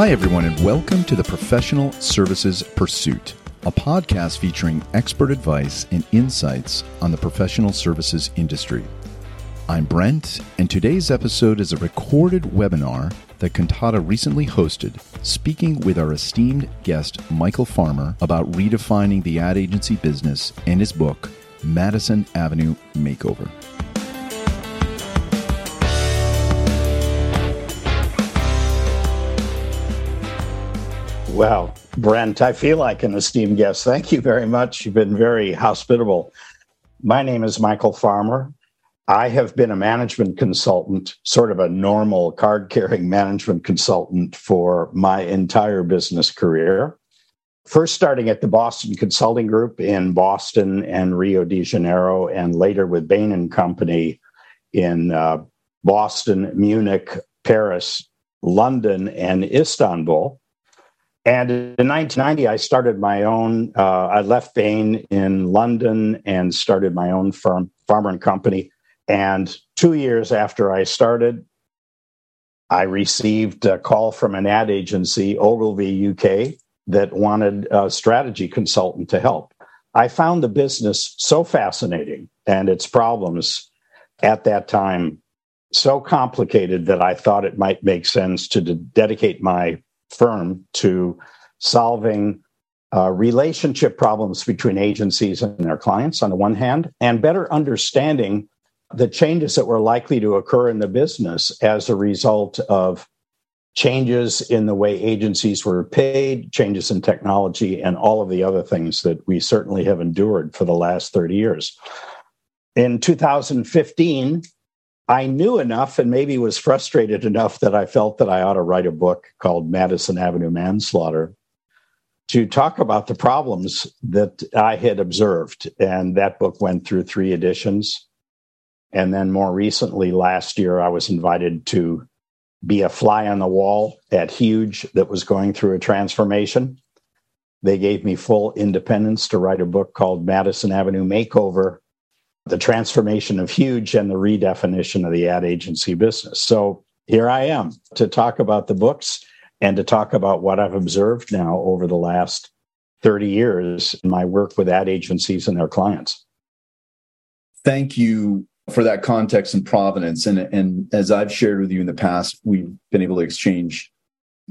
Hi, everyone, and welcome to the Professional Services Pursuit, a podcast featuring expert advice and insights on the professional services industry. I'm Brent, and today's episode is a recorded webinar that Kantata recently hosted, speaking with our esteemed guest, Michael Farmer, about redefining the ad agency business and his book, Madison Avenue Makeover. Well, Brent, I feel like an esteemed guest. Thank you very much. You've been very hospitable. My name is Michael Farmer. I have been a management consultant, sort of a normal card carrying management consultant for my entire business career. First, starting at the Boston Consulting Group in Boston and Rio de Janeiro, and later with Bain and Company in uh, Boston, Munich, Paris, London, and Istanbul. And in 1990, I started my own. Uh, I left Bain in London and started my own firm, Farmer and Company. And two years after I started, I received a call from an ad agency, Ogilvy UK, that wanted a strategy consultant to help. I found the business so fascinating and its problems at that time so complicated that I thought it might make sense to dedicate my firm to solving uh, relationship problems between agencies and their clients on the one hand, and better understanding the changes that were likely to occur in the business as a result of changes in the way agencies were paid, changes in technology, and all of the other things that we certainly have endured for the last 30 years. In 2015, I knew enough and maybe was frustrated enough that I felt that I ought to write a book called Madison Avenue Manslaughter to talk about the problems that I had observed. And that book went through three editions. And then more recently, last year, I was invited to be a fly on the wall at Huge that was going through a transformation. They gave me full independence to write a book called Madison Avenue Makeover the transformation of Huge and the redefinition of the ad agency business. So here I am to talk about the books and to talk about what I've observed now over the last 30 years in my work with ad agencies and their clients. Thank you for that context and provenance. And, and as I've shared with you in the past, we've been able to exchange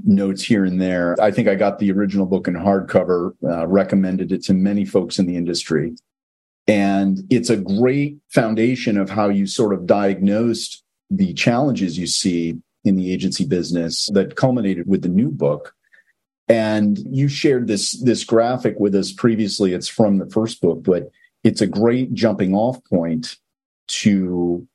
notes here and there. I think I got the original book in hardcover, uh, recommended it to many folks in the industry. And it's a great foundation of how you sort of diagnosed the challenges you see in the agency business that culminated with the new book. And you shared this, this graphic with us previously. It's from the first book, but it's a great jumping off point to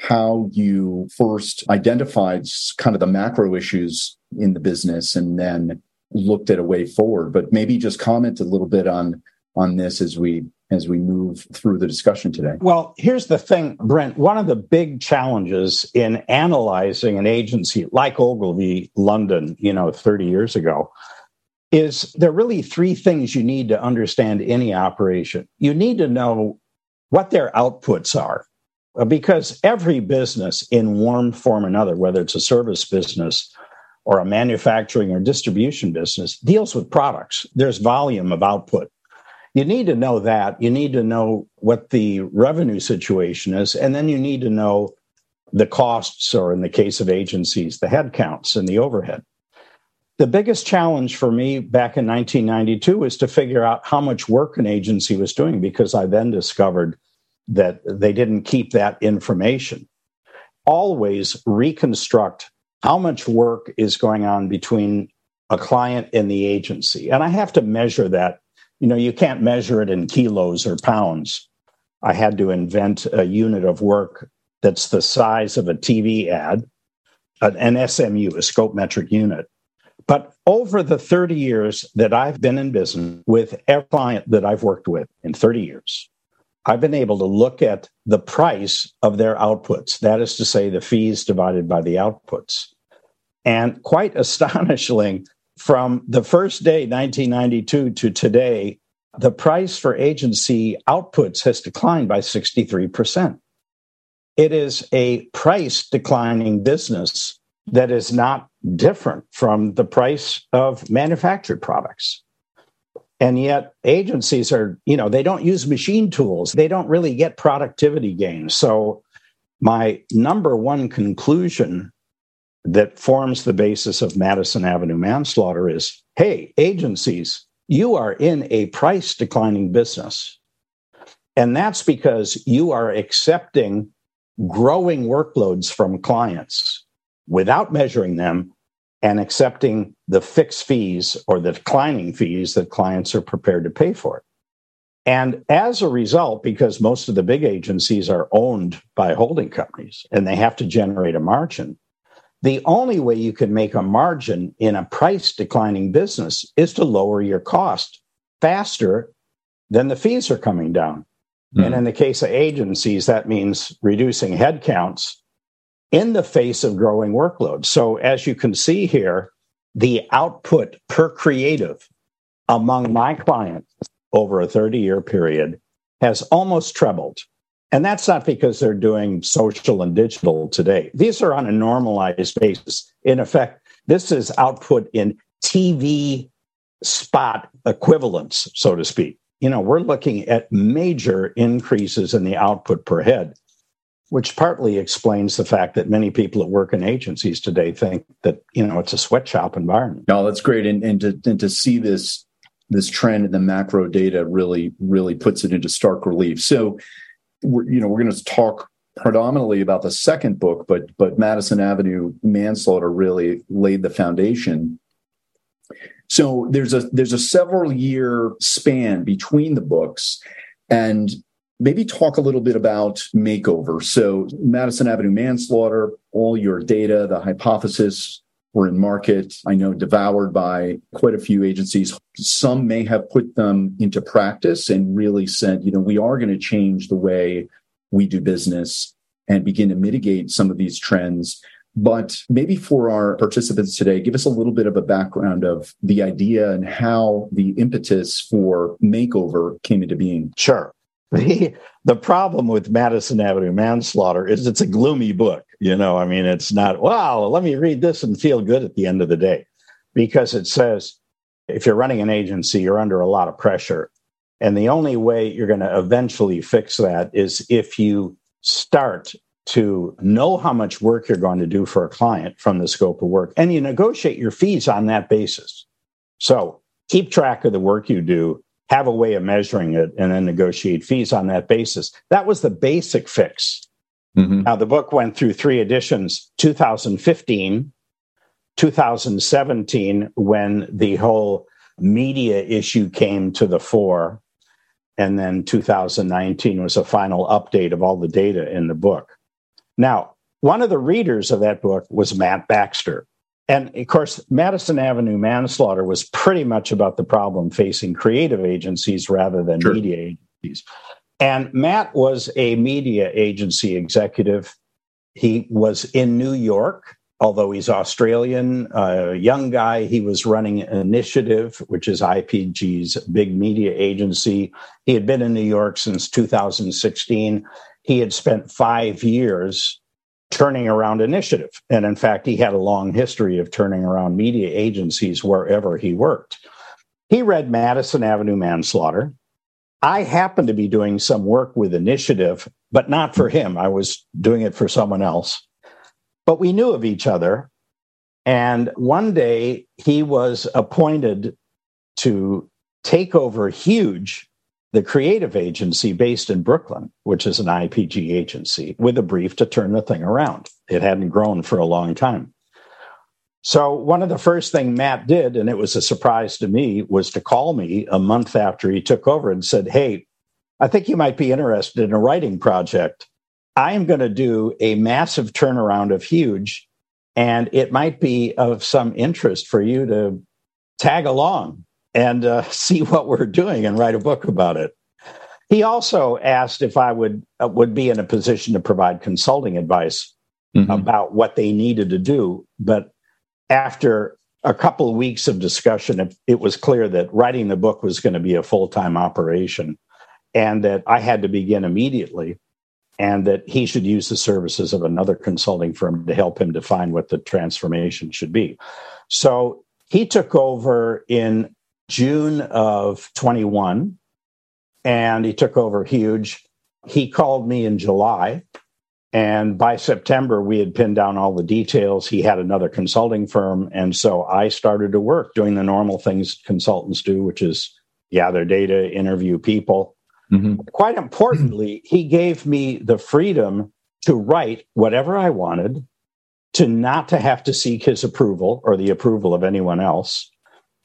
how you first identified kind of the macro issues in the business and then looked at a way forward. But maybe just comment a little bit on on this as we as we move through the discussion today? Well, here's the thing, Brent. One of the big challenges in analyzing an agency like Ogilvy London, you know, 30 years ago, is there are really three things you need to understand any operation. You need to know what their outputs are, uh, because every business, in one form or another, whether it's a service business or a manufacturing or distribution business, deals with products. There's volume of output you need to know that. You need to know what the revenue situation is. And then you need to know the costs, or in the case of agencies, the headcounts and the overhead. The biggest challenge for me back in 1992 was to figure out how much work an agency was doing because I then discovered that they didn't keep that information. Always reconstruct how much work is going on between a client and the agency. And I have to measure that you know, you can't measure it in kilos or pounds. I had to invent a unit of work that's the size of a TV ad, an SMU, a scope metric unit. But over the 30 years that I've been in business with every client that I've worked with in 30 years, I've been able to look at the price of their outputs. That is to say, the fees divided by the outputs. And quite astonishingly, from the first day, 1992, to today, the price for agency outputs has declined by 63%. It is a price declining business that is not different from the price of manufactured products. And yet, agencies are, you know, they don't use machine tools, they don't really get productivity gains. So, my number one conclusion that forms the basis of Madison Avenue manslaughter is hey, agencies, you are in a price declining business. And that's because you are accepting growing workloads from clients without measuring them and accepting the fixed fees or the declining fees that clients are prepared to pay for it. And as a result, because most of the big agencies are owned by holding companies and they have to generate a margin, the only way you can make a margin in a price declining business is to lower your cost faster than the fees are coming down. Mm. And in the case of agencies, that means reducing headcounts in the face of growing workloads. So, as you can see here, the output per creative among my clients over a 30 year period has almost trebled. And that's not because they're doing social and digital today. These are on a normalized basis. In effect, this is output in TV spot equivalents, so to speak. You know, we're looking at major increases in the output per head which partly explains the fact that many people that work in agencies today think that you know it's a sweatshop environment. No, that's great, and and to and to see this this trend in the macro data really really puts it into stark relief. So, we're, you know, we're going to talk predominantly about the second book, but but Madison Avenue manslaughter really laid the foundation. So there's a there's a several year span between the books, and maybe talk a little bit about makeover. So, Madison Avenue manslaughter, all your data, the hypothesis were in market. I know devoured by quite a few agencies. Some may have put them into practice and really said, you know, we are going to change the way we do business and begin to mitigate some of these trends. But maybe for our participants today, give us a little bit of a background of the idea and how the impetus for makeover came into being. Sure. The, the problem with Madison Avenue Manslaughter is it's a gloomy book. You know, I mean, it's not, wow, let me read this and feel good at the end of the day. Because it says if you're running an agency, you're under a lot of pressure. And the only way you're going to eventually fix that is if you start to know how much work you're going to do for a client from the scope of work and you negotiate your fees on that basis. So keep track of the work you do have a way of measuring it and then negotiate fees on that basis. That was the basic fix. Mm-hmm. Now, the book went through three editions 2015, 2017, when the whole media issue came to the fore. And then 2019 was a final update of all the data in the book. Now, one of the readers of that book was Matt Baxter. And of course, Madison Avenue manslaughter was pretty much about the problem facing creative agencies rather than sure. media agencies. And Matt was a media agency executive. He was in New York, although he's Australian, a young guy. He was running Initiative, which is IPG's big media agency. He had been in New York since 2016. He had spent five years turning around initiative. And in fact, he had a long history of turning around media agencies wherever he worked. He read Madison Avenue Manslaughter. I happened to be doing some work with initiative, but not for him. I was doing it for someone else. But we knew of each other. And one day he was appointed to take over Huge the creative agency based in Brooklyn, which is an IPG agency, with a brief to turn the thing around. It hadn't grown for a long time. So, one of the first thing Matt did, and it was a surprise to me, was to call me a month after he took over and said, Hey, I think you might be interested in a writing project. I am going to do a massive turnaround of Huge, and it might be of some interest for you to tag along and uh, see what we're doing and write a book about it. He also asked if I would uh, would be in a position to provide consulting advice mm-hmm. about what they needed to do. But after a couple of weeks of discussion, it, it was clear that writing the book was going to be a full time operation, and that I had to begin immediately. and that he should use the services of another consulting firm to help him define what the transformation should be. So he took over in June of 21 and he took over huge. He called me in July and by September, we had pinned down all the details. He had another consulting firm. And so I started to work doing the normal things consultants do, which is gather data, interview people. Mm-hmm. Quite importantly, he gave me the freedom to write whatever I wanted, to not to have to seek his approval or the approval of anyone else.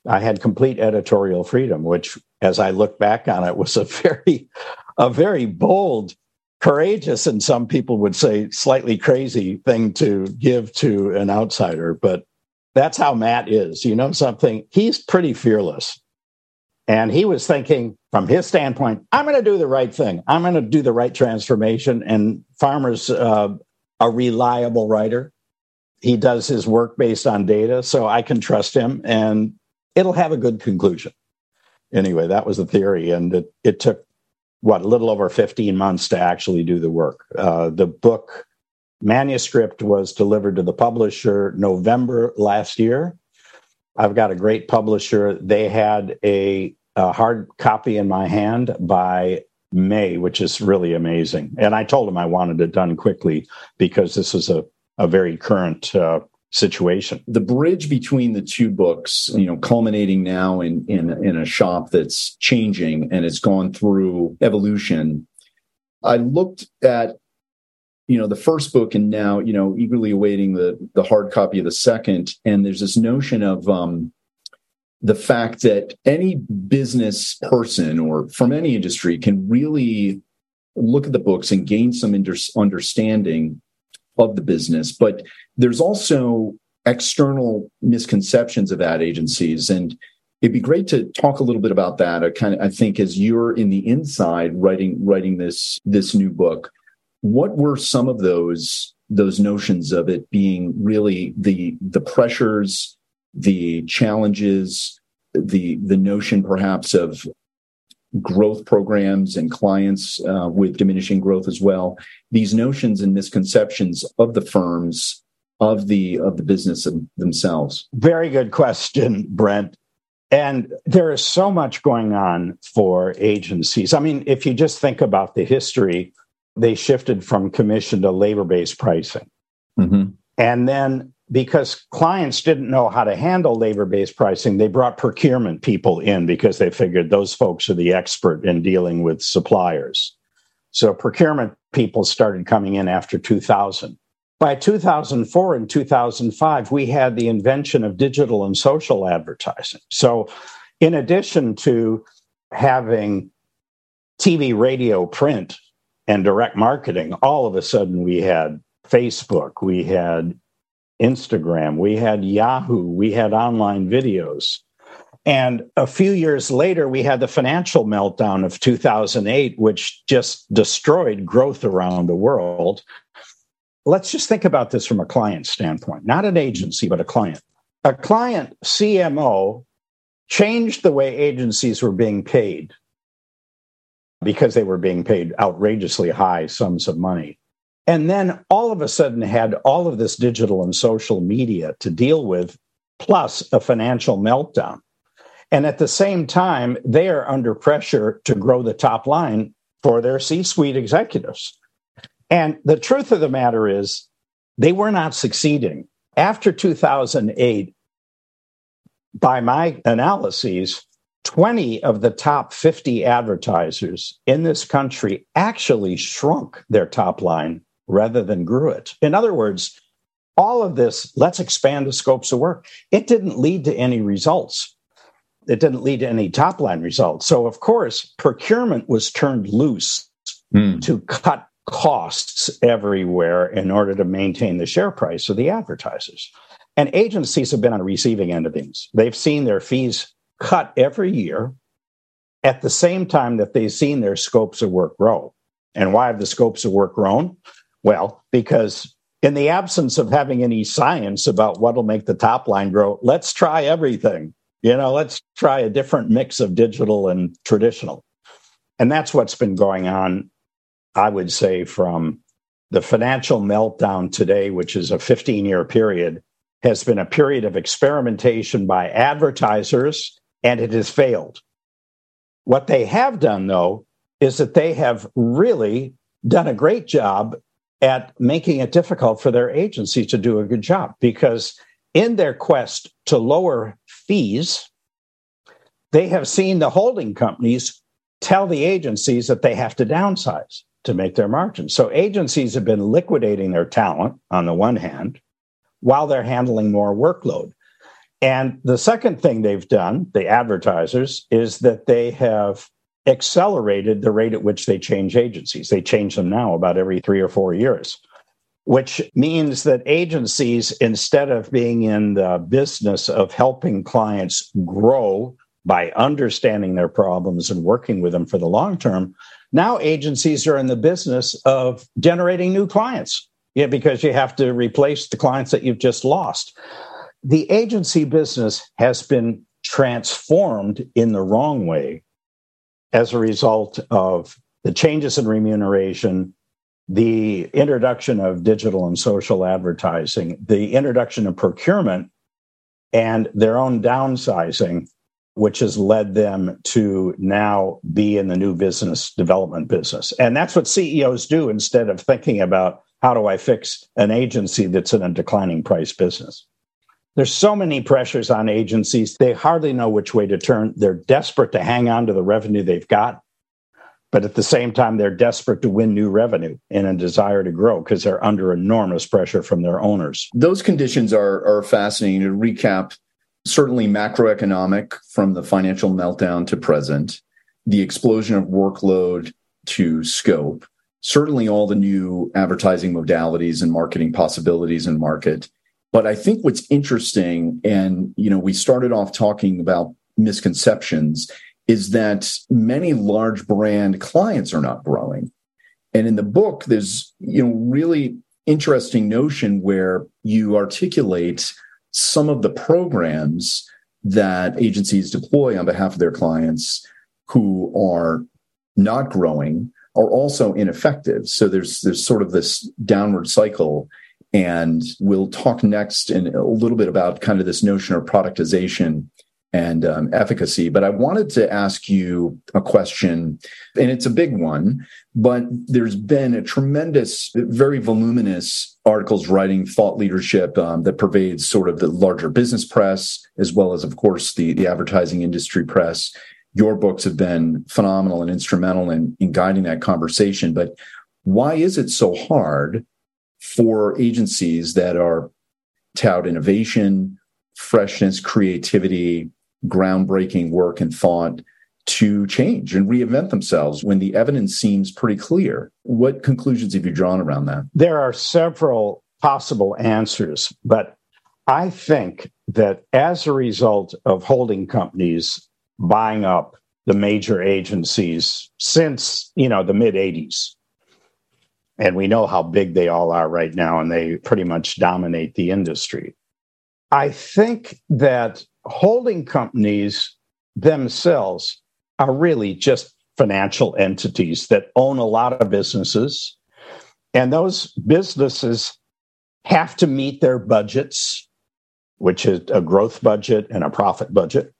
I had complete editorial freedom, which, as I look back on it, was a very, a very bold courageous and some people would say slightly crazy thing to give to an outsider. But that's how matt is you know something? He's pretty fearless. And he was thinking from his standpoint i'm going to do the right thing. I'm going to do the right transformation. And farmer's uh, a reliable writer. He does his work based on data so i can trust him. And it'll have a good conclusion anyway that was the theory and it, it took what a little over 15 months to actually do the work. Uh, the book manuscript was delivered to the publisher November last year. I've got a great publisher. They had a, a hard copy in my hand by May, which is really amazing. And I told them I wanted it done quickly because this is a, a very current uh, situation. The bridge between the two books, you know, culminating now in in in a shop that's changing and it's gone through evolution. I looked at you know the first book and now you know eagerly awaiting the the hard copy of the second and there's this notion of um the fact that any business person or from any industry can really look at the books and gain some understanding of the business. But there's also external misconceptions of ad agencies. And it'd be great to talk a little bit about that. I kind of I think as you're in the inside writing writing this this new book, what were some of those those notions of it being really the the pressures, the challenges, the the notion perhaps of growth programs and clients uh, with diminishing growth as well. These notions and misconceptions of the firms of the of the business themselves. Very good question, Brent. And there is so much going on for agencies. I mean, if you just think about the history, they shifted from commission to labor based pricing. Mm-hmm. And then because clients didn't know how to handle labor based pricing, they brought procurement people in because they figured those folks are the expert in dealing with suppliers. So procurement people started coming in after 2000. By 2004 and 2005, we had the invention of digital and social advertising. So, in addition to having TV, radio, print, and direct marketing, all of a sudden we had Facebook, we had Instagram, we had Yahoo, we had online videos. And a few years later, we had the financial meltdown of 2008, which just destroyed growth around the world. Let's just think about this from a client standpoint, not an agency, but a client. A client CMO changed the way agencies were being paid because they were being paid outrageously high sums of money and then all of a sudden had all of this digital and social media to deal with, plus a financial meltdown. And at the same time, they are under pressure to grow the top line for their C suite executives. And the truth of the matter is, they were not succeeding. After 2008, by my analyses, 20 of the top 50 advertisers in this country actually shrunk their top line rather than grew it. In other words, all of this, let's expand the scopes of work. It didn't lead to any results. It didn't lead to any top line results. So, of course, procurement was turned loose mm. to cut costs everywhere in order to maintain the share price of the advertisers. And agencies have been on the receiving end of things. They've seen their fees cut every year at the same time that they've seen their scopes of work grow. And why have the scopes of work grown? Well, because in the absence of having any science about what'll make the top line grow, let's try everything. You know, let's try a different mix of digital and traditional. And that's what's been going on I would say, from the financial meltdown today, which is a 15 year period, has been a period of experimentation by advertisers, and it has failed. What they have done, though, is that they have really done a great job at making it difficult for their agency to do a good job because in their quest to lower fees, they have seen the holding companies tell the agencies that they have to downsize to make their margins. So agencies have been liquidating their talent on the one hand while they're handling more workload. And the second thing they've done, the advertisers, is that they have accelerated the rate at which they change agencies. They change them now about every three or four years, which means that agencies, instead of being in the business of helping clients grow by understanding their problems and working with them for the long term, now agencies are in the business of generating new clients. Yeah, because you have to replace the clients that you've just lost. The agency business has been transformed in the wrong way as a result of the changes in remuneration, the introduction of digital and social advertising, the introduction of procurement, and their own downsizing, which has led them to now be in the new business development business. And that's what CEOs do instead of thinking about how do I fix an agency that's in a declining price business. There's so many pressures on agencies, they hardly know which way to turn. They're desperate to hang on to the revenue they've got, but at the same time, they're desperate to win new revenue and a desire to grow because they're under enormous pressure from their owners. Those conditions are, are fascinating. To recap, certainly macroeconomic from the financial meltdown to present, the explosion of workload to scope, certainly all the new advertising modalities and marketing possibilities in market but I think what's interesting, and you know, we started off talking about misconceptions, is that many large brand clients are not growing. And in the book, there's you know really interesting notion where you articulate some of the programs that agencies deploy on behalf of their clients who are not growing are also ineffective. So there's there's sort of this downward cycle and we'll talk next in a little bit about kind of this notion of productization and um, efficacy. But I wanted to ask you a question, and it's a big one, but there's been a tremendous, very voluminous articles writing thought leadership um, that pervades sort of the larger business press, as well as, of course, the, the advertising industry press. Your books have been phenomenal and instrumental in, in guiding that conversation. But why is it so hard for agencies that are tout innovation, freshness, creativity, groundbreaking work and thought to change and reinvent themselves when the evidence seems pretty clear. What conclusions have you drawn around that? There are several possible answers, but I think that as a result of holding companies buying up the major agencies since, you know, the mid 80s, and we know how big they all are right now, and they pretty much dominate the industry. I think that holding companies themselves are really just financial entities that own a lot of businesses. And those businesses have to meet their budgets, which is a growth budget and a profit budget.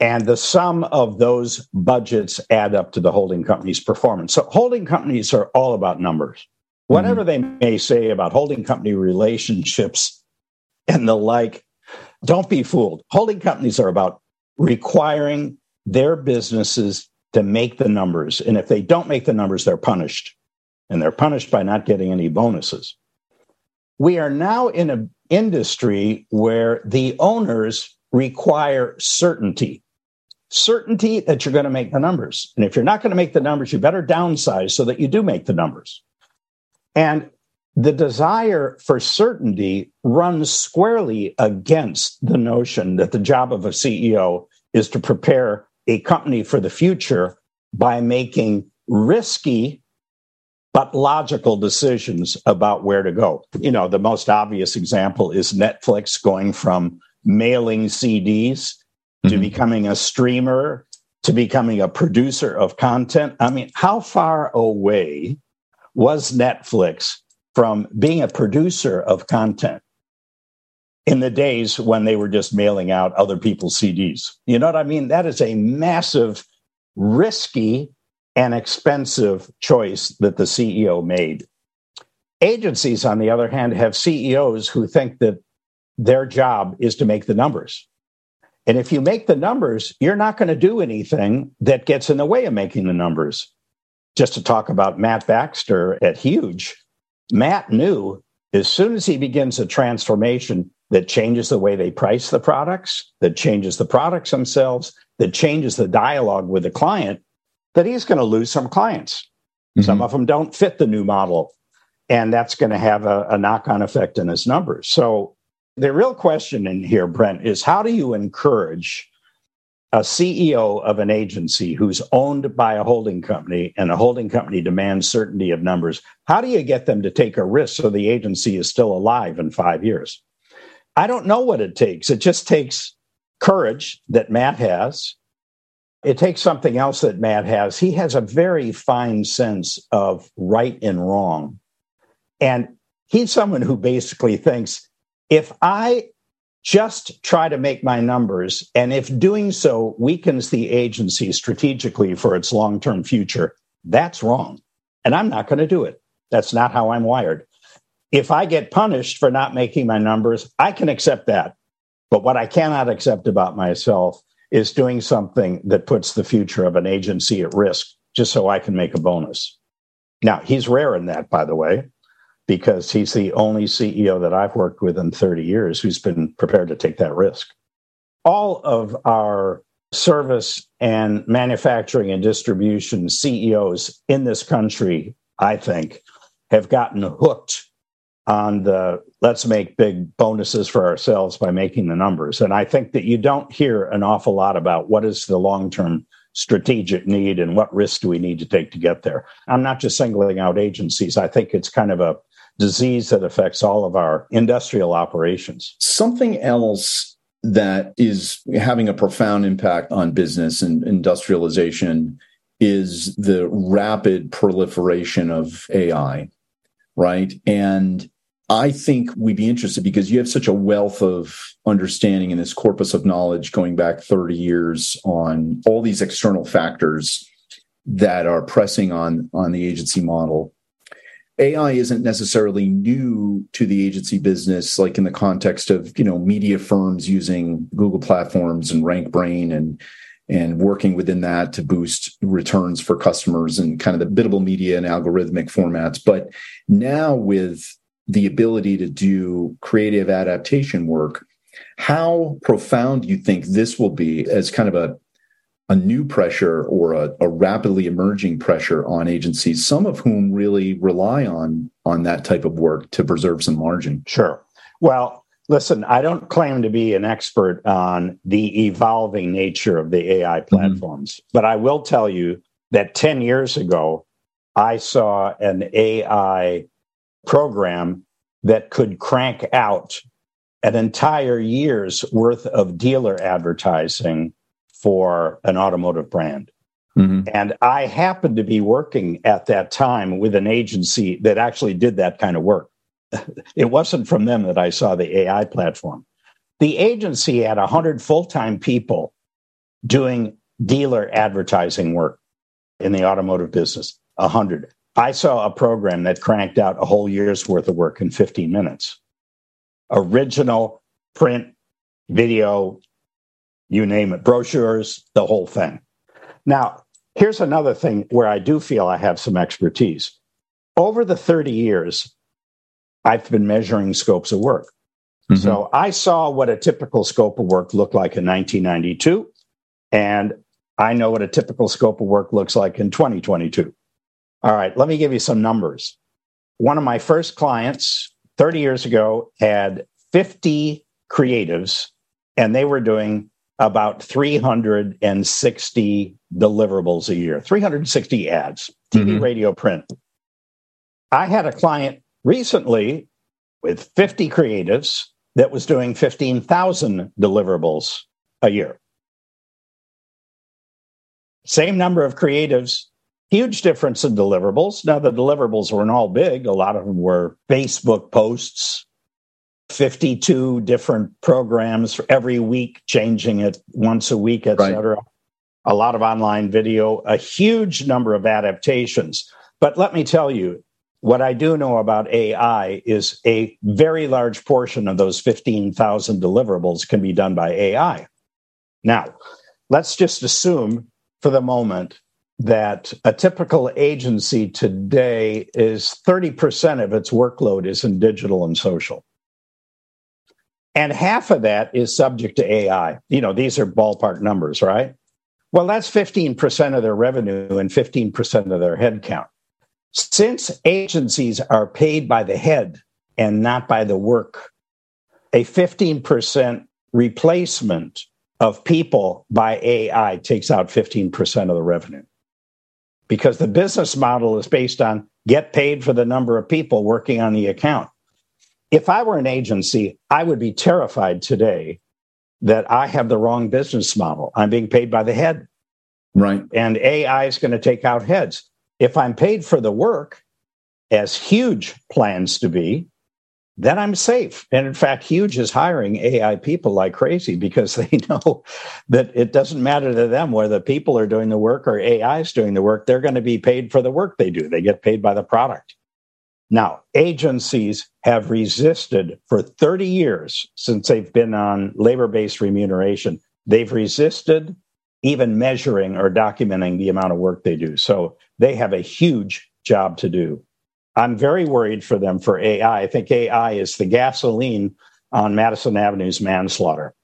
And the sum of those budgets add up to the holding company's performance. So, holding companies are all about numbers. Whatever mm-hmm. they may say about holding company relationships and the like, don't be fooled. Holding companies are about requiring their businesses to make the numbers. And if they don't make the numbers, they're punished. And they're punished by not getting any bonuses. We are now in an industry where the owners require certainty certainty that you're going to make the numbers. And if you're not going to make the numbers, you better downsize so that you do make the numbers. And the desire for certainty runs squarely against the notion that the job of a CEO is to prepare a company for the future by making risky but logical decisions about where to go. You know, the most obvious example is Netflix going from mailing CDs to mm-hmm. becoming a streamer, to becoming a producer of content. I mean, how far away was Netflix from being a producer of content in the days when they were just mailing out other people's CDs. You know what I mean? That is a massive, risky, and expensive choice that the CEO made. Agencies, on the other hand, have CEOs who think that their job is to make the numbers. And if you make the numbers, you're not going to do anything that gets in the way of making the numbers. Just to talk about Matt Baxter at Huge, Matt knew as soon as he begins a transformation that changes the way they price the products, that changes the products themselves, that changes the dialogue with the client, that he's going to lose some clients. Mm-hmm. Some of them don't fit the new model. And that's going to have a, a knock on effect in his numbers. So the real question in here, Brent, is how do you encourage a CEO of an agency who's owned by a holding company and a holding company demands certainty of numbers, how do you get them to take a risk so the agency is still alive in five years? I don't know what it takes. It just takes courage that Matt has. It takes something else that Matt has. He has a very fine sense of right and wrong. And he's someone who basically thinks if I just try to make my numbers. And if doing so weakens the agency strategically for its long term future, that's wrong. And I'm not going to do it. That's not how I'm wired. If I get punished for not making my numbers, I can accept that. But what I cannot accept about myself is doing something that puts the future of an agency at risk just so I can make a bonus. Now, he's rare in that, by the way because he's the only CEO that I've worked with in 30 years who's been prepared to take that risk. All of our service and manufacturing and distribution CEOs in this country, I think, have gotten hooked on the let's make big bonuses for ourselves by making the numbers. And I think that you don't hear an awful lot about what is the long term strategic need and what risks do we need to take to get there. I'm not just singling out agencies. I think it's kind of a disease that affects all of our industrial operations. Something else that is having a profound impact on business and industrialization is the rapid proliferation of AI, right? And I think we'd be interested because you have such a wealth of understanding in this corpus of knowledge going back 30 years on all these external factors that are pressing on on the agency model AI isn't necessarily new to the agency business, like in the context of you know media firms using Google platforms and RankBrain and and working within that to boost returns for customers and kind of the biddable media and algorithmic formats. But now with the ability to do creative adaptation work, how profound do you think this will be as kind of a a new pressure or a, a, rapidly emerging pressure on agencies, some of whom really rely on on that type of work to preserve some margin. Sure. Well, listen, I don't claim to be an expert on the evolving nature of the AI mm-hmm. platforms, mm-hmm. but I will tell you that 10 years ago, I saw an AI program that could crank out an entire year's worth of dealer advertising for an automotive brand. Mm-hmm. And I happened to be working at that time with an agency that actually did that kind of work. it wasn't from them that I saw the AI platform. The agency had 100 full time people doing dealer advertising work in the automotive business. 100. I saw a program that cranked out a whole year's worth of work in 15 minutes. Original print, video, you name it, brochures, the whole thing. Now, here's another thing where I do feel I have some expertise. Over the 30 years, I've been measuring scopes of work. Mm-hmm. So I saw what a typical scope of work looked like in 1992, and I know what a typical scope of work looks like in 2022. All right, let me give you some numbers. One of my first clients 30 years ago had 50 creatives, and they were doing about 360 deliverables a year, 360 ads, TV, mm-hmm. radio, print. I had a client recently with 50 creatives that was doing 15,000 deliverables a year. Same number of creatives, Huge difference in deliverables. Now, the deliverables weren't all big. A lot of them were Facebook posts, 52 different programs for every week, changing it once a week, et cetera. A lot of online video, a huge number of adaptations. But let me tell you, what I do know about AI is a very large portion of those 15,000 deliverables can be done by AI. Now, let's just assume for the moment that a typical agency today is 30% of its workload is in digital and social. And half of that is subject to AI. You know, these are ballpark numbers, right? Well, that's 15% of their revenue and 15% of their headcount. Since agencies are paid by the head and not by the work, a 15% replacement of people by AI takes out 15% of the revenue. Because the business model is based on get paid for the number of people working on the account. If I were an agency, I would be terrified today that I have the wrong business model. I'm being paid by the head. Right. And AI is going to take out heads. If I'm paid for the work, as Huge plans to be, then I'm safe. And in fact, Huge is hiring AI people like crazy because they know that it doesn't matter to them whether people are doing the work or AI is doing the work. They're going to be paid for the work they do. They get paid by the product. Now, agencies have resisted for 30 years since they've been on labor based remuneration. They've resisted even measuring or documenting the amount of work they do. So they have a huge job to do. I'm very worried for them for AI. I think AI is the gasoline on Madison Avenue's manslaughter.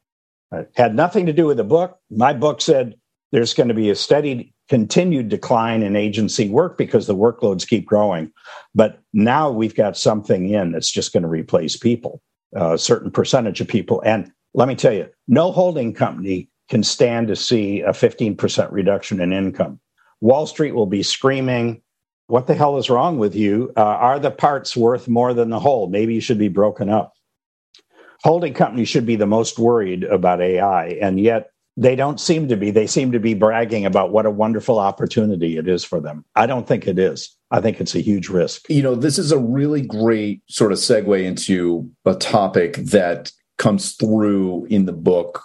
It had nothing to do with the book. My book said there's going to be a steady continued decline in agency work because the workloads keep growing. But now we've got something in that's just going to replace people, a certain percentage of people. And let me tell you, no holding company can stand to see a 15% reduction in income. Wall Street will be screaming, What the hell is wrong with you? Uh, are the parts worth more than the whole? Maybe you should be broken up. Holding companies should be the most worried about AI, and yet they don't seem to be. They seem to be bragging about what a wonderful opportunity it is for them. I don't think it is. I think it's a huge risk. You know, this is a really great sort of segue into a topic that comes through in the book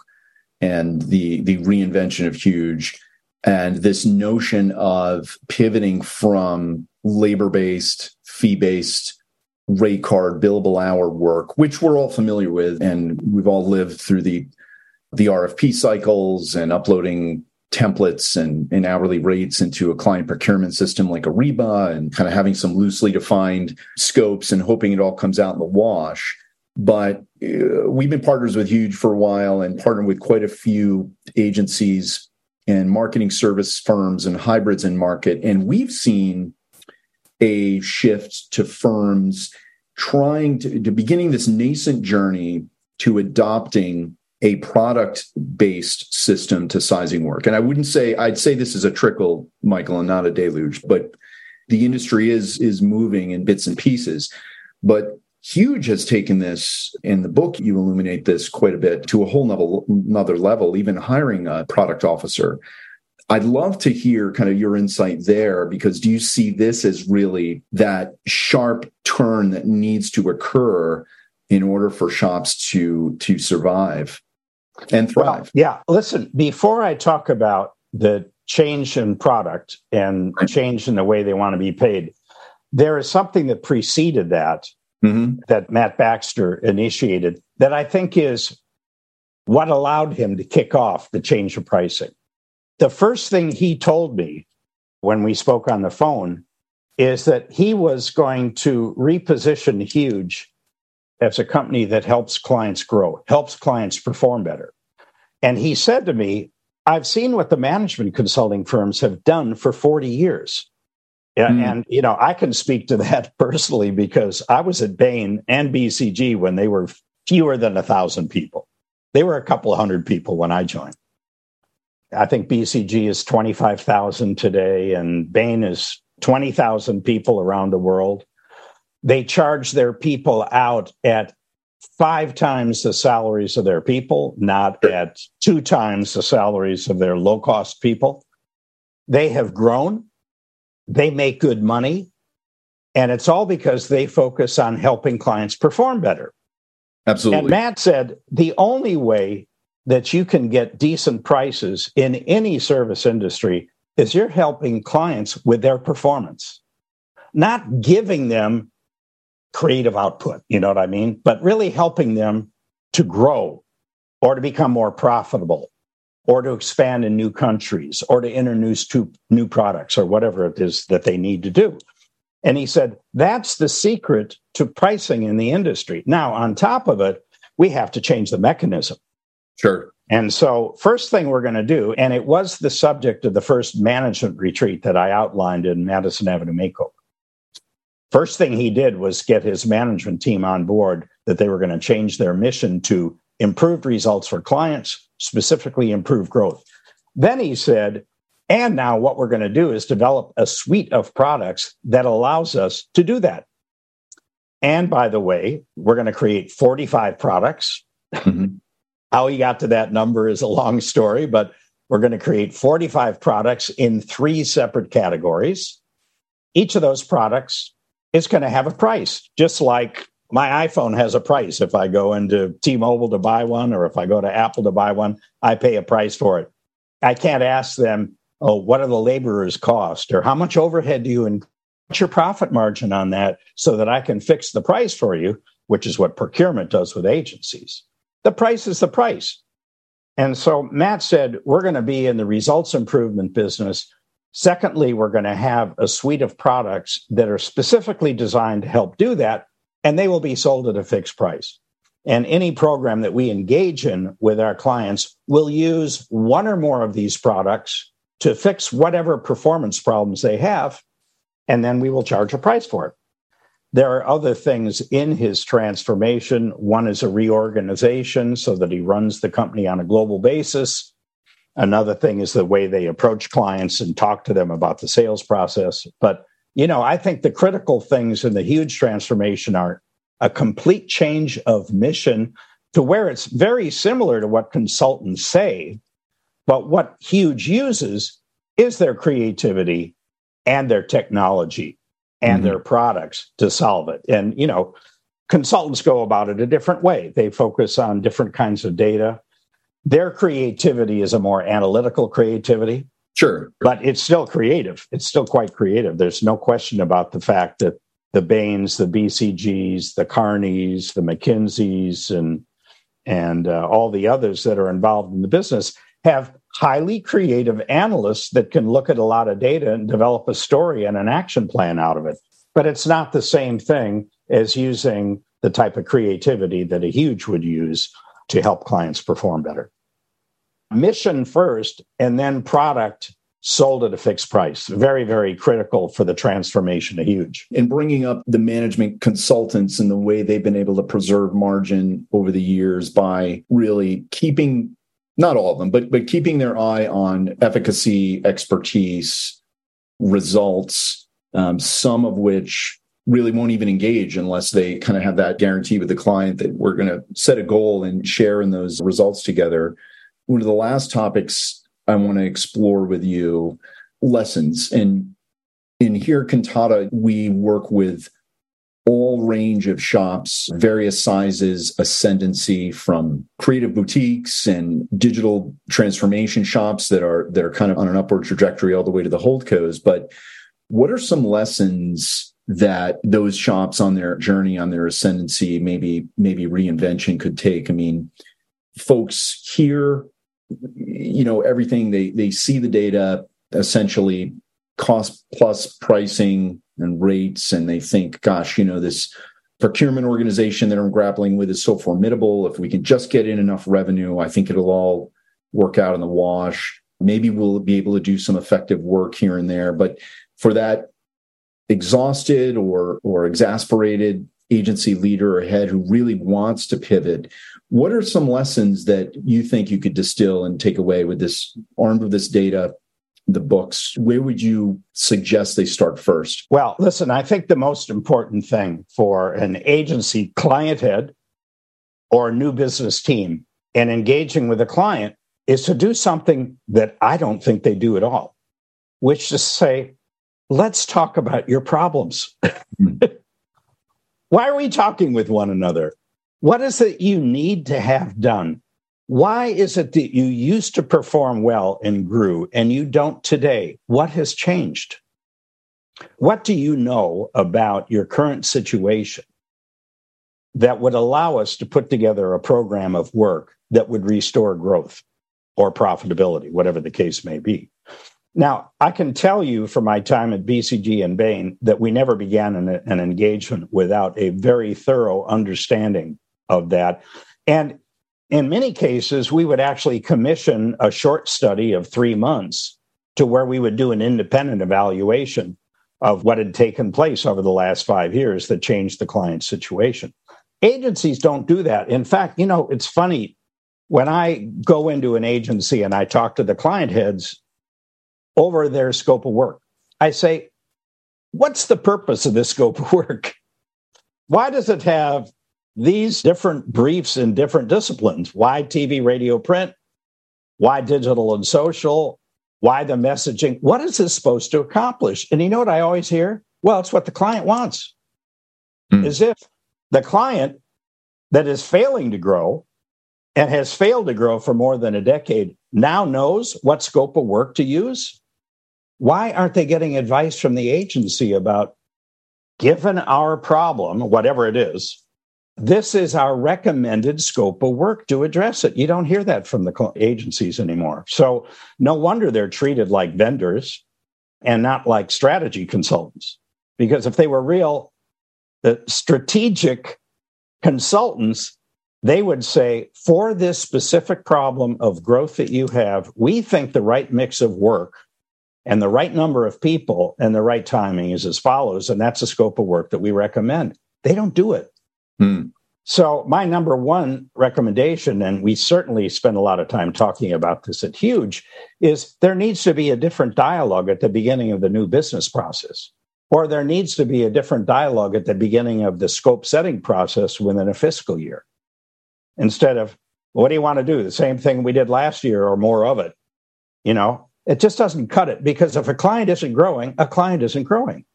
and the the reinvention of huge and this notion of pivoting from labor based fee based rate card billable hour work which we're all familiar with and we've all lived through the the RFP cycles and uploading templates and, and hourly rates into a client procurement system like Ariba and kind of having some loosely defined scopes and hoping it all comes out in the wash but uh, we've been partners with Huge for a while and partnered with quite a few agencies and marketing service firms and hybrids in market. And we've seen a shift to firms trying to, to beginning this nascent journey to adopting a product based system to sizing work. And I wouldn't say I'd say this is a trickle, Michael, and not a deluge, but the industry is is moving in bits and pieces. But Huge has taken this in the book. You illuminate this quite a bit to a whole level, another level, even hiring a product officer. I'd love to hear kind of your insight there because do you see this as really that sharp turn that needs to occur in order for shops to to survive and thrive? Well, yeah. Listen, before I talk about the change in product and change in the way they want to be paid, there is something that preceded that mm-hmm. that Matt Baxter initiated that I think is what allowed him to kick off the change of pricing. The first thing he told me when we spoke on the phone is that he was going to reposition Huge as a company that helps clients grow, helps clients perform better. And he said to me, I've seen what the management consulting firms have done for 40 years. Mm. and you know, I can speak to that personally because I was at Bain and BCG when they were fewer than a thousand people. They were a couple of hundred people when I joined. I think BCG is 25,000 today, and Bain is 20,000 people around the world. They charge their people out at five times the salaries of their people, not at two times the salaries of their low cost people. They have grown they make good money. And it's all because they focus on helping clients perform better. Absolutely. And Matt said the only way that you can get decent prices in any service industry is you're helping clients with their performance, not giving them creative output, you know what I mean? But really helping them to grow or to become more profitable or to expand in new countries or to introduce two new products or whatever it is that they need to do. And he said, that's the secret to pricing in the industry. Now, on top of it, we have to change the mechanism. Sure. And so, first thing we're going to do, and it was the subject of the first management retreat that I outlined in Madison Avenue Makeover. First thing he did was get his management team on board that they were going to change their mission to improved results for clients, specifically improved growth. Then he said, and now what we're going to do is develop a suite of products that allows us to do that. And by the way, we're going to create 45 products. Mm-hmm. How he got to that number is a long story, but we're going to create 45 products in three separate categories. Each of those products is going to have a price, just like my iPhone has a price. If I go into T Mobile to buy one, or if I go to Apple to buy one, I pay a price for it. I can't ask them, oh, what are the laborers cost? Or how much overhead do you incur? What's your profit margin on that so that I can fix the price for you, which is what procurement does with agencies. The price is the price. And so Matt said, we're going to be in the results improvement business. Secondly, we're going to have a suite of products that are specifically designed to help do that, and they will be sold at a fixed price. And any program that we engage in with our clients will use one or more of these products to fix whatever performance problems they have, and then we will charge a price for it. There are other things in his transformation. One is a reorganization so that he runs the company on a global basis. Another thing is the way they approach clients and talk to them about the sales process. But, you know, I think the critical things in the huge transformation are a complete change of mission to where it's very similar to what consultants say. But what Huge uses is their creativity and their technology and mm-hmm. their products to solve it. And, you know, consultants go about it a different way. They focus on different kinds of data. Their creativity is a more analytical creativity. Sure. But it's still creative. It's still quite creative. There's no question about the fact that the Bains, the BCGs, the Kearneys, the McKinseys, and and uh, all the others that are involved in the business have highly creative analysts that can look at a lot of data and develop a story and an action plan out of it. But it's not the same thing as using the type of creativity that a huge would use to help clients perform better. Mission first, and then product sold at a fixed price. Very, very critical for the transformation of huge. And bringing up the management consultants and the way they've been able to preserve margin over the years by really keeping not all of them, but but keeping their eye on efficacy, expertise, results, um, some of which really won't even engage unless they kind of have that guarantee with the client that we're going to set a goal and share in those results together. One of the last topics I want to explore with you lessons and in here Kantata we work with all range of shops, various sizes, ascendancy from creative boutiques and digital transformation shops that are that are kind of on an upward trajectory all the way to the holdcos. But what are some lessons that those shops on their journey, on their ascendancy, maybe maybe reinvention could take? I mean, folks hear, you know, everything they they see the data essentially cost plus pricing and rates and they think gosh you know this procurement organization that i'm grappling with is so formidable. If we can just get in enough revenue i think it'll all work out in the wash. Maybe we'll be able to do some effective work here and there but for that exhausted or or exasperated agency leader or head who really wants to pivot what are some lessons that you think you could distill and take away with this armed with this data the books, where would you suggest they start first? Well, listen, I think the most important thing for an agency client head or a new business team and engaging with a client is to do something that I don't think they do at all, which is to say, let's talk about your problems. Why are we talking with one another? What is it you need to have done? Why is it that you used to perform well and grew and you don't today? What has changed? What do you know about your current situation that would allow us to put together a program of work that would restore growth or profitability, whatever the case may be? Now, I can tell you from my time at BCG and Bain that we never began an, an, engagement without a very thorough understanding of that. And in many cases, we would actually commission a short study of three months to where we would do an independent evaluation of what had taken place over the last five years that changed the client's situation. Agencies don't do that. In fact, you know, it's funny when I go into an agency and I talk to the client heads, over their scope of work. I say, what's the purpose of this scope of work? Why does it have these different briefs in different disciplines? Why TV, radio, print? Why digital and social? Why the messaging? What is this supposed to accomplish? And you know what I always hear? Well, it's what the client wants. Mm. As if the client that is failing to grow and has failed to grow for more than a decade now knows what scope of work to use why aren't they getting advice from the agency about given our problem, whatever it is, this is our recommended scope of work to address it. You don't hear that from the agencies anymore. So no wonder they're treated like vendors and not like strategy consultants. Because if they were real the strategic consultants, they would say, for this specific problem of growth that you have, we think the right mix of work and the right number of people and the right timing is as follows. And that's the scope of work that we recommend. They don't do it. Hmm. So, my number one recommendation, and we certainly spend a lot of time talking about this at Huge, is there needs to be a different dialogue at the beginning of the new business process, or there needs to be a different dialogue at the beginning of the scope setting process within a fiscal year. Instead of, what do you want to do? The same thing we did last year or more of it. You know, it just doesn't cut it because if a client isn't growing, a client isn't growing.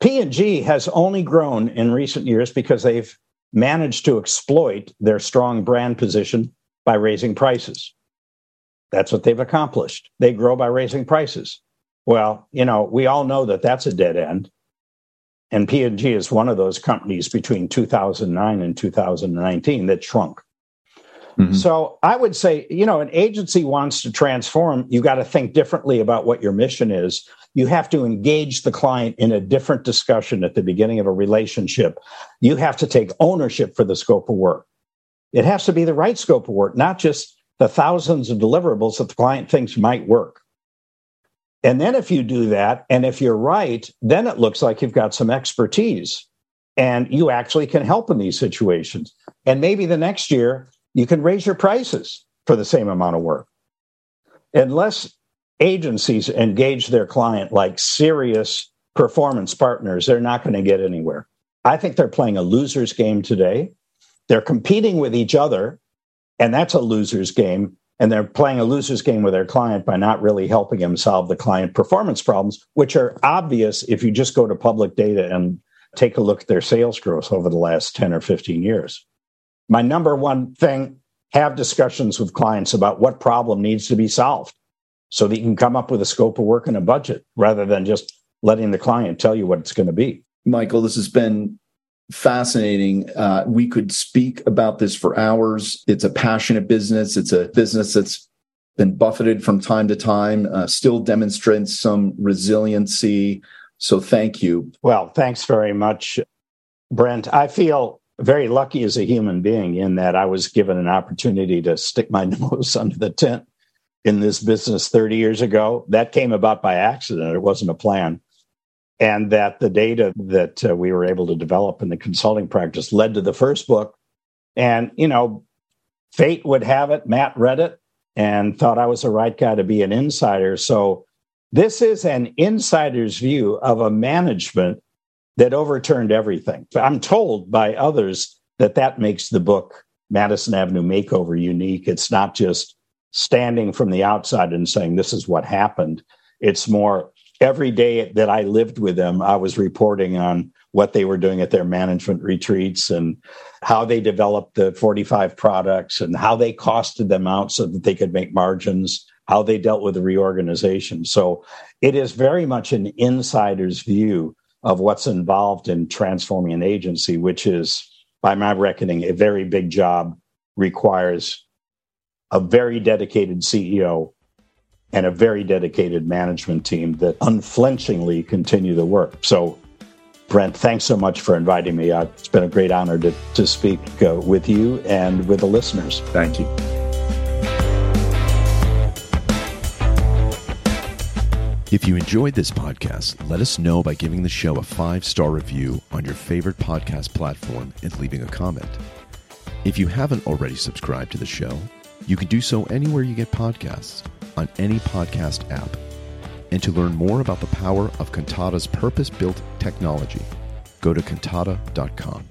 P&G has only grown in recent years because they've managed to exploit their strong brand position by raising prices. That's what they've accomplished. They grow by raising prices. Well, you know, we all know that that's a dead end. And P&G is one of those companies between 2009 and 2019 that shrunk. Mm-hmm. So I would say, you know, an agency wants to transform, you got to think differently about what your mission is. You have to engage the client in a different discussion at the beginning of a relationship. You have to take ownership for the scope of work. It has to be the right scope of work, not just the thousands of deliverables that the client thinks might work. And then if you do that, and if you're right, then it looks like you've got some expertise and you actually can help in these situations. And maybe the next year you can raise your prices for the same amount of work. Unless agencies engage their client like serious performance partners, they're not going to get anywhere. I think they're playing a loser's game today. They're competing with each other, and that's a loser's game. And they're playing a loser's game with their client by not really helping them solve the client performance problems, which are obvious if you just go to public data and take a look at their sales growth over the last 10 or 15 years my number one thing have discussions with clients about what problem needs to be solved so that you can come up with a scope of work and a budget rather than just letting the client tell you what it's going to be. Michael, this has been fascinating. Uh, we could speak about this for hours. It's a passionate business. It's a business that's been buffeted from time to time, uh, still demonstrates some resiliency. So thank you. Well, thanks very much, Brent. I feel very lucky as a human being in that I was given an opportunity to stick my nose under the tent in this business 30 years ago. That came about by accident. It wasn't a plan. And that the data that uh, we were able to develop in the consulting practice led to the first book. And, you know, fate would have it. Matt read it and thought I was the right guy to be an insider. So this is an insider's view of a management that overturned everything. I'm told by others that that makes the book Madison Avenue Makeover unique. It's not just standing from the outside and saying this is what happened. It's more every day that I lived with them, I was reporting on what they were doing at their management retreats and how they developed the 45 products and how they costed them out so that they could make margins, how they dealt with the reorganization. So it is very much an insider's view of what's involved in transforming an agency, which is, by my reckoning, a very big job, requires a very dedicated CEO and a very dedicated management team that unflinchingly continue the work. So Brent, thanks so much for inviting me. Uh, it's been a great honor to, to speak uh, with you and with the listeners. Thank you. If you enjoyed this podcast, let us know by giving the show a five star review on your favorite podcast platform and leaving a comment. If you haven't already subscribed to the show, you can do so anywhere you get podcasts on any podcast app and to learn more about the power of Kantata's purpose built technology, go to kantata.com.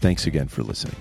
Thanks again for listening.